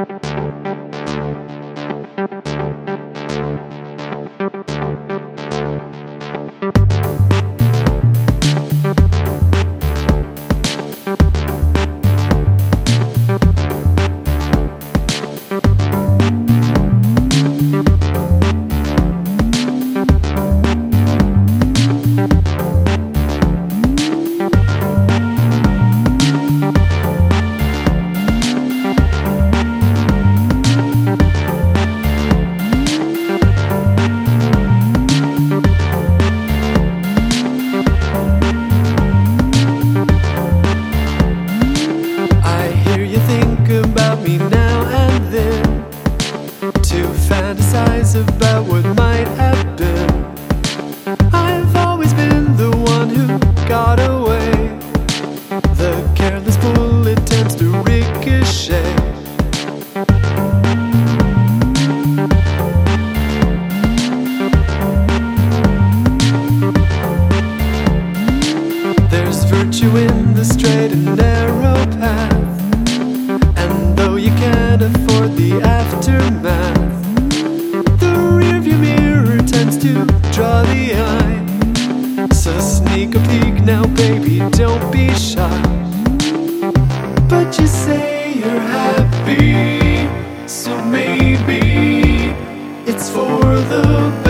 I Virtue in the straight and narrow path. And though you can't afford the aftermath, the rearview mirror tends to draw the eye. So sneak a peek now, baby, don't be shy. But you say you're happy, so maybe it's for the better.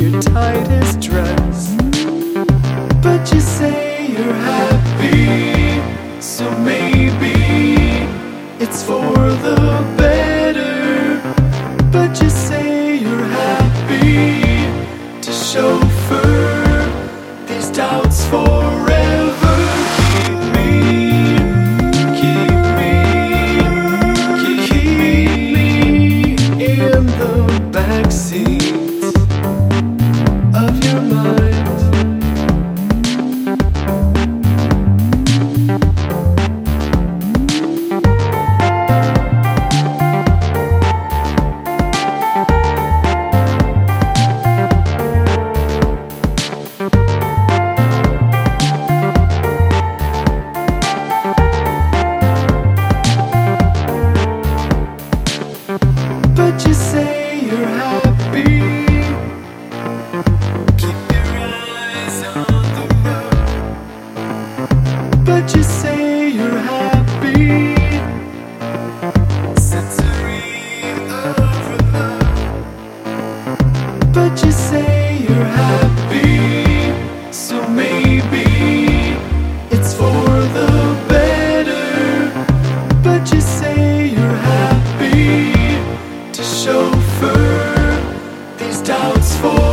your tightest dress. But you say you're happy, so maybe it's for the better. But you say you're happy to chauffeur these doubts for. chauffeur, these doubts for.